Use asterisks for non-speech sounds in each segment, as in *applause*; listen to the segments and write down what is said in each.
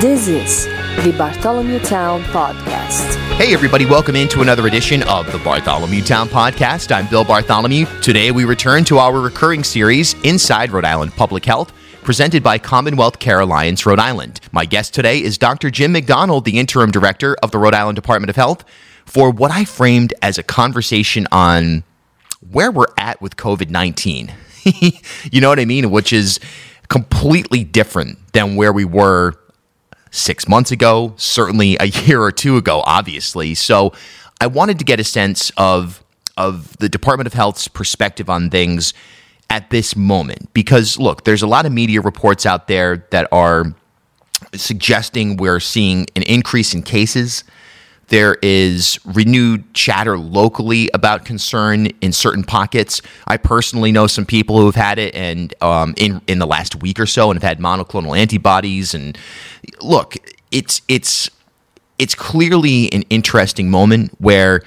This is the Bartholomew Town Podcast. Hey, everybody, welcome into another edition of the Bartholomew Town Podcast. I'm Bill Bartholomew. Today, we return to our recurring series, Inside Rhode Island Public Health, presented by Commonwealth Care Alliance Rhode Island. My guest today is Dr. Jim McDonald, the interim director of the Rhode Island Department of Health, for what I framed as a conversation on where we're at with COVID 19. *laughs* you know what I mean? Which is completely different than where we were six months ago, certainly a year or two ago, obviously. So I wanted to get a sense of of the Department of Health's perspective on things at this moment. Because look, there's a lot of media reports out there that are suggesting we're seeing an increase in cases. There is renewed chatter locally about concern in certain pockets. I personally know some people who have had it, and um, in in the last week or so, and have had monoclonal antibodies. And look, it's it's it's clearly an interesting moment where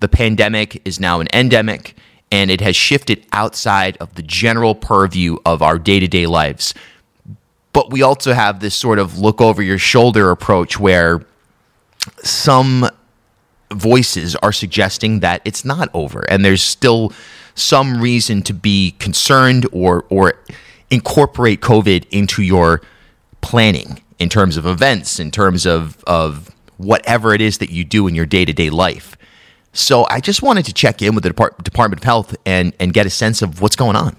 the pandemic is now an endemic, and it has shifted outside of the general purview of our day to day lives. But we also have this sort of look over your shoulder approach where some voices are suggesting that it's not over and there's still some reason to be concerned or or incorporate covid into your planning in terms of events in terms of of whatever it is that you do in your day-to-day life. So i just wanted to check in with the Depart- department of health and and get a sense of what's going on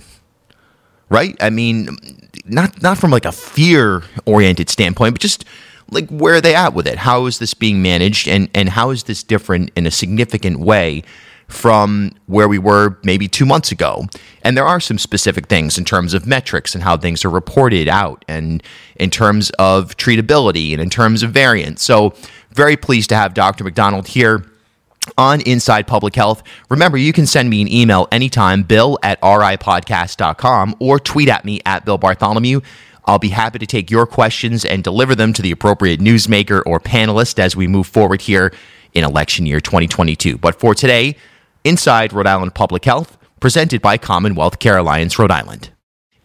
right? I mean not not from like a fear oriented standpoint but just like where are they at with it? How is this being managed, and and how is this different in a significant way from where we were maybe two months ago? And there are some specific things in terms of metrics and how things are reported out, and in terms of treatability and in terms of variants. So very pleased to have Dr. McDonald here on Inside Public Health. Remember, you can send me an email anytime, bill at ripodcast.com, or tweet at me at Bill Bartholomew. I'll be happy to take your questions and deliver them to the appropriate newsmaker or panelist as we move forward here in election year 2022. But for today, Inside Rhode Island Public Health, presented by Commonwealth Care Alliance Rhode Island.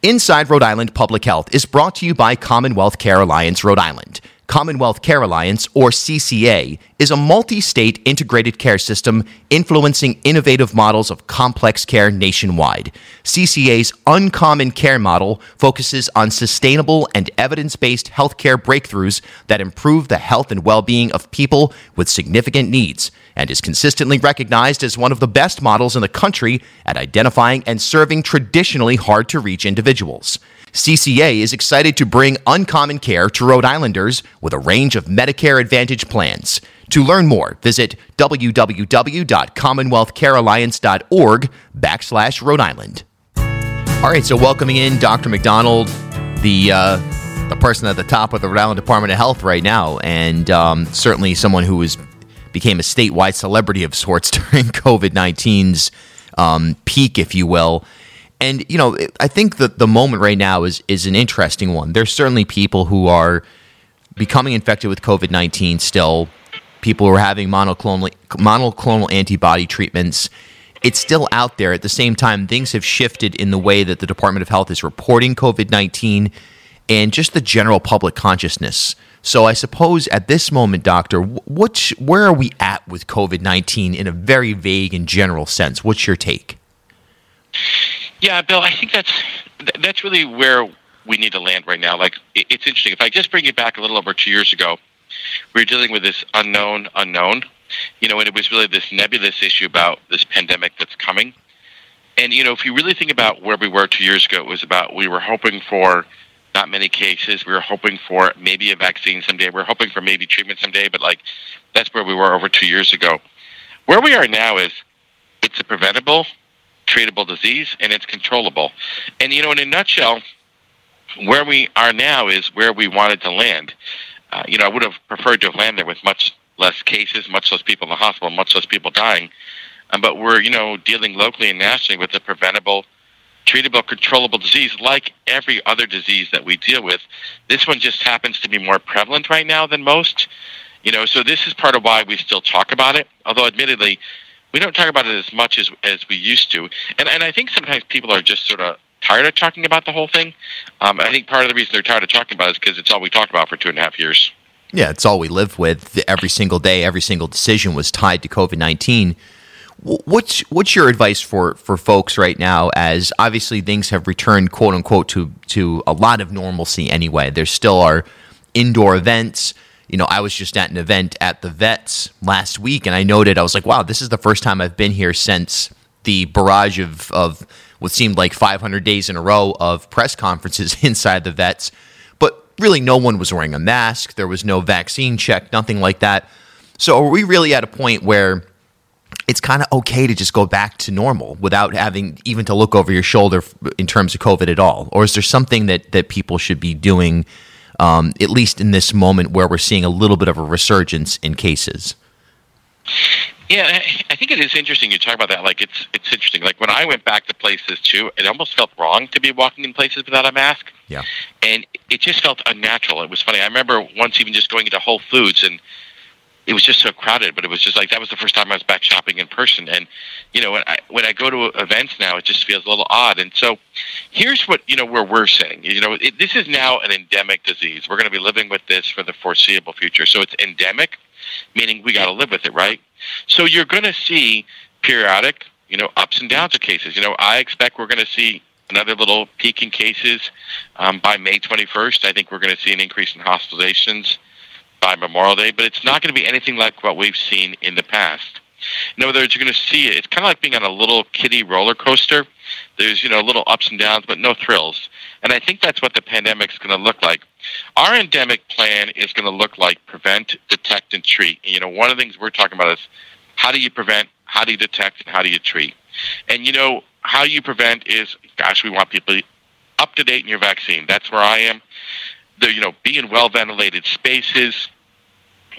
Inside Rhode Island Public Health is brought to you by Commonwealth Care Alliance Rhode Island. Commonwealth Care Alliance, or CCA, is a multi state integrated care system influencing innovative models of complex care nationwide. CCA's Uncommon Care model focuses on sustainable and evidence based healthcare breakthroughs that improve the health and well being of people with significant needs and is consistently recognized as one of the best models in the country at identifying and serving traditionally hard to reach individuals. CCA is excited to bring uncommon care to Rhode Islanders with a range of Medicare Advantage plans. To learn more, visit www.commonwealthcarealliance.org backslash Rhode Island. All right, so welcoming in Dr. McDonald, the uh, the person at the top of the Rhode Island Department of Health right now, and um, certainly someone who was became a statewide celebrity of sorts *laughs* during COVID 19's um, peak, if you will. And you know, I think that the moment right now is is an interesting one. There's certainly people who are becoming infected with COVID nineteen still. People who are having monoclonal monoclonal antibody treatments. It's still out there. At the same time, things have shifted in the way that the Department of Health is reporting COVID nineteen, and just the general public consciousness. So I suppose at this moment, Doctor, which where are we at with COVID nineteen in a very vague and general sense? What's your take? Yeah, Bill, I think that's that's really where we need to land right now. Like, it's interesting. If I just bring you back a little over two years ago, we were dealing with this unknown unknown, you know, and it was really this nebulous issue about this pandemic that's coming. And you know, if you really think about where we were two years ago, it was about we were hoping for not many cases. We were hoping for maybe a vaccine someday. We are hoping for maybe treatment someday, but like that's where we were over two years ago. Where we are now is it's a preventable treatable disease and it's controllable. And, you know, in a nutshell, where we are now is where we wanted to land. Uh, you know, I would have preferred to have landed with much less cases, much less people in the hospital, much less people dying. Um, but we're, you know, dealing locally and nationally with a preventable, treatable, controllable disease like every other disease that we deal with. This one just happens to be more prevalent right now than most. You know, so this is part of why we still talk about it. Although, admittedly, we don't talk about it as much as as we used to. And and I think sometimes people are just sort of tired of talking about the whole thing. Um, I think part of the reason they're tired of talking about it is because it's all we talked about for two and a half years. Yeah, it's all we lived with. Every single day, every single decision was tied to COVID nineteen. What's what's your advice for for folks right now? As obviously things have returned, quote unquote, to to a lot of normalcy. Anyway, there still are indoor events. You know, I was just at an event at the Vets last week, and I noted I was like, "Wow, this is the first time I've been here since the barrage of of what seemed like 500 days in a row of press conferences *laughs* inside the Vets." But really, no one was wearing a mask. There was no vaccine check, nothing like that. So, are we really at a point where it's kind of okay to just go back to normal without having even to look over your shoulder in terms of COVID at all? Or is there something that, that people should be doing, um, at least in this moment where we're seeing a little bit of a resurgence in cases? Yeah, I think it is interesting you talk about that. Like it's it's interesting. Like when I went back to places too, it almost felt wrong to be walking in places without a mask. Yeah. And it just felt unnatural. It was funny. I remember once even just going into Whole Foods and it was just so crowded. But it was just like that was the first time I was back shopping in person. And you know, when I when I go to events now, it just feels a little odd. And so, here's what you know where we're sitting. You know, it, this is now an endemic disease. We're going to be living with this for the foreseeable future. So it's endemic, meaning we got to live with it, right? So you're going to see periodic, you know, ups and downs of cases. You know, I expect we're going to see another little peak in cases um, by May 21st. I think we're going to see an increase in hospitalizations by Memorial Day, but it's not going to be anything like what we've seen in the past. In other words, you're going to see it. It's kind of like being on a little kiddie roller coaster. There's, you know, little ups and downs, but no thrills. And I think that's what the pandemic is going to look like. Our endemic plan is going to look like prevent, detect, and treat. And, you know, one of the things we're talking about is how do you prevent, how do you detect, and how do you treat? And, you know, how you prevent is, gosh, we want people up to date in your vaccine. That's where I am. The, you know, be in well ventilated spaces,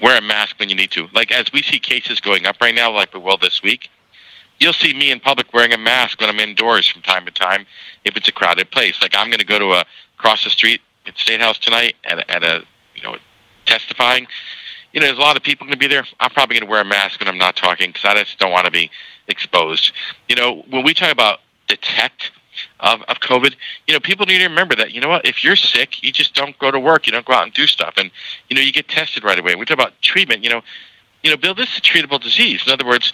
wear a mask when you need to. Like as we see cases going up right now, like we will this week, you'll see me in public wearing a mask when I'm indoors from time to time if it's a crowded place. Like I'm going to go to a across the street at State House tonight at, at a you know testifying. You know, there's a lot of people going to be there. I'm probably going to wear a mask when I'm not talking because I just don't want to be exposed. You know, when we talk about detect of, of COVID, you know, people need to remember that, you know what, if you're sick, you just don't go to work. You don't go out and do stuff. And, you know, you get tested right away. We talk about treatment, you know, you know, Bill, this is a treatable disease. In other words,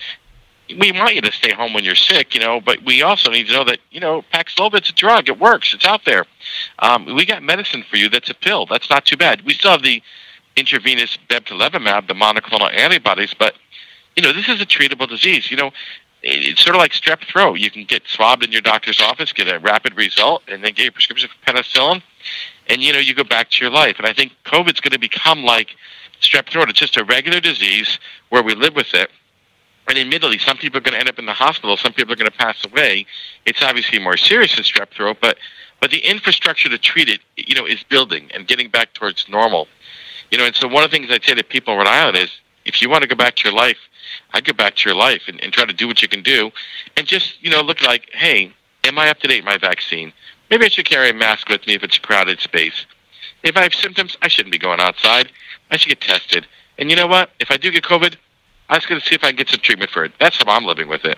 we want you to stay home when you're sick, you know, but we also need to know that, you know, Paxlovid's a drug. It works. It's out there. Um, we got medicine for you that's a pill. That's not too bad. We still have the intravenous bebtelovimab, the monoclonal antibodies, but, you know, this is a treatable disease. You know, it's sort of like strep throat. You can get swabbed in your doctor's office, get a rapid result, and then get a prescription for penicillin, and you know you go back to your life. And I think COVID's going to become like strep throat. It's just a regular disease where we live with it. And admittedly, some people are going to end up in the hospital. Some people are going to pass away. It's obviously more serious than strep throat, but but the infrastructure to treat it, you know, is building and getting back towards normal. You know, and so one of the things I'd say to people in Rhode Island is, if you want to go back to your life I'd get back to your life and, and try to do what you can do, and just you know look like, hey, am I up to date my vaccine? Maybe I should carry a mask with me if it's a crowded space. If I have symptoms, I shouldn't be going outside. I should get tested. And you know what? If I do get COVID, I'm just going to see if I can get some treatment for it. That's how I'm living with it.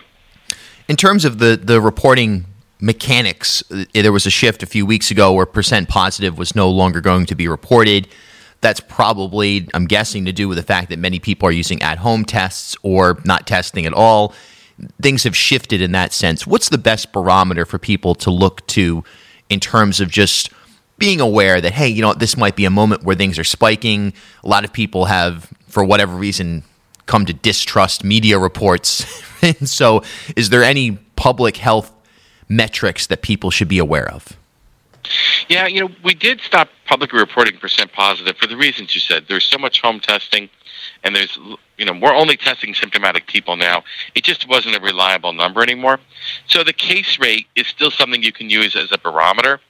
In terms of the the reporting mechanics, uh, there was a shift a few weeks ago where percent positive was no longer going to be reported. That's probably, I'm guessing, to do with the fact that many people are using at home tests or not testing at all. Things have shifted in that sense. What's the best barometer for people to look to in terms of just being aware that, hey, you know, this might be a moment where things are spiking? A lot of people have, for whatever reason, come to distrust media reports. *laughs* and so, is there any public health metrics that people should be aware of? Yeah, you know, we did stop publicly reporting percent positive for the reasons you said. There's so much home testing, and there's, you know, we're only testing symptomatic people now. It just wasn't a reliable number anymore. So the case rate is still something you can use as a barometer.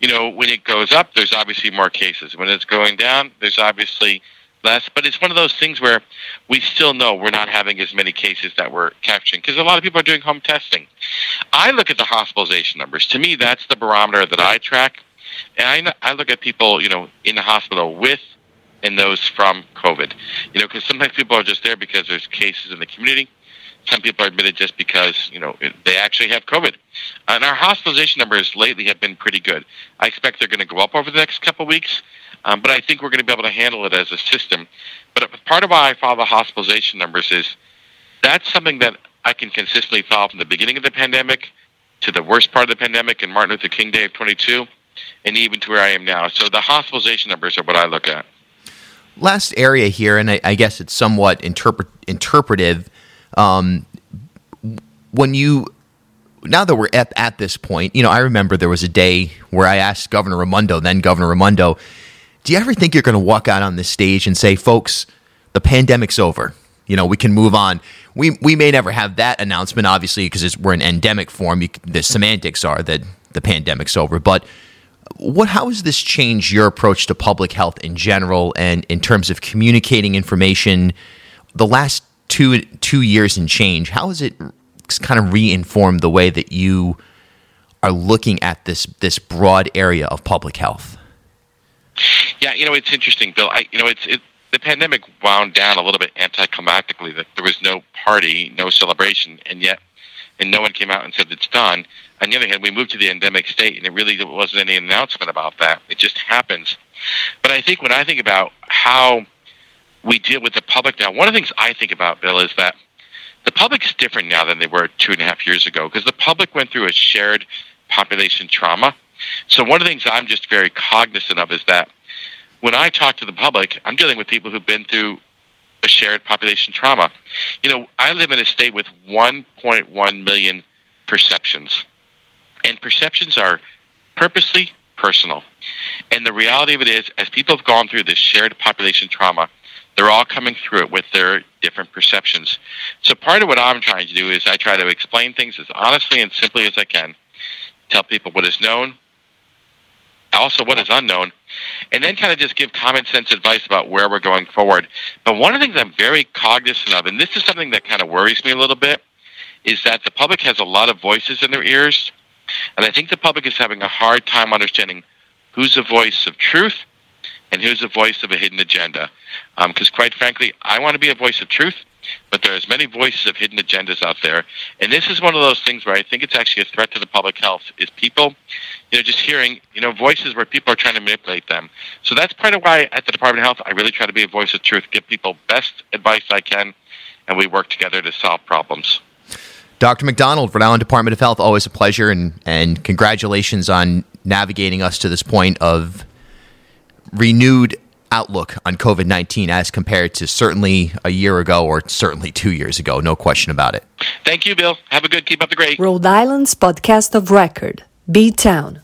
You know, when it goes up, there's obviously more cases. When it's going down, there's obviously less. But it's one of those things where we still know we're not having as many cases that we're capturing because a lot of people are doing home testing. I look at the hospitalization numbers. To me, that's the barometer that I track. And I, I look at people, you know, in the hospital with and those from COVID. You know, because sometimes people are just there because there's cases in the community. Some people are admitted just because you know they actually have COVID. And our hospitalization numbers lately have been pretty good. I expect they're going to go up over the next couple of weeks, um, but I think we're going to be able to handle it as a system. But part of why I follow the hospitalization numbers is that's something that I can consistently follow from the beginning of the pandemic to the worst part of the pandemic and Martin Luther King Day of 22, and even to where I am now. So the hospitalization numbers are what I look at. Last area here, and I, I guess it's somewhat interpret, interpretive. Um, when you now that we're at, at this point, you know, I remember there was a day where I asked Governor Raimondo, then Governor Raimondo, do you ever think you're going to walk out on this stage and say, folks, the pandemic's over? You know, we can move on. We, we may never have that announcement, obviously, because we're in endemic form. You, the semantics are that the pandemic's over. But what how has this changed your approach to public health in general and in terms of communicating information the last two two years and change how has it kind of re-informed the way that you are looking at this this broad area of public health yeah you know it's interesting bill I, you know it's it, the pandemic wound down a little bit anticlimactically that there was no party no celebration and yet and no one came out and said it's done on the other hand, we moved to the endemic state, and it really wasn't any announcement about that. It just happens. But I think when I think about how we deal with the public now, one of the things I think about, Bill, is that the public's different now than they were two and a half years ago because the public went through a shared population trauma. So one of the things I'm just very cognizant of is that when I talk to the public, I'm dealing with people who've been through a shared population trauma. You know, I live in a state with 1.1 million perceptions. And perceptions are purposely personal. And the reality of it is, as people have gone through this shared population trauma, they're all coming through it with their different perceptions. So part of what I'm trying to do is I try to explain things as honestly and simply as I can, tell people what is known, also what is unknown, and then kind of just give common sense advice about where we're going forward. But one of the things I'm very cognizant of, and this is something that kind of worries me a little bit, is that the public has a lot of voices in their ears and I think the public is having a hard time understanding who's the voice of truth and here's the voice of a hidden agenda. Because um, quite frankly, I want to be a voice of truth, but there there's many voices of hidden agendas out there. And this is one of those things where I think it's actually a threat to the public health is people, you know, just hearing, you know, voices where people are trying to manipulate them. So that's part of why at the Department of Health, I really try to be a voice of truth, give people best advice I can, and we work together to solve problems. Dr. McDonald, Rhode Island Department of Health, always a pleasure, and, and congratulations on navigating us to this point of renewed outlook on COVID 19 as compared to certainly a year ago or certainly two years ago. No question about it. Thank you, Bill. Have a good, keep up the great. Rhode Island's podcast of record, B Town.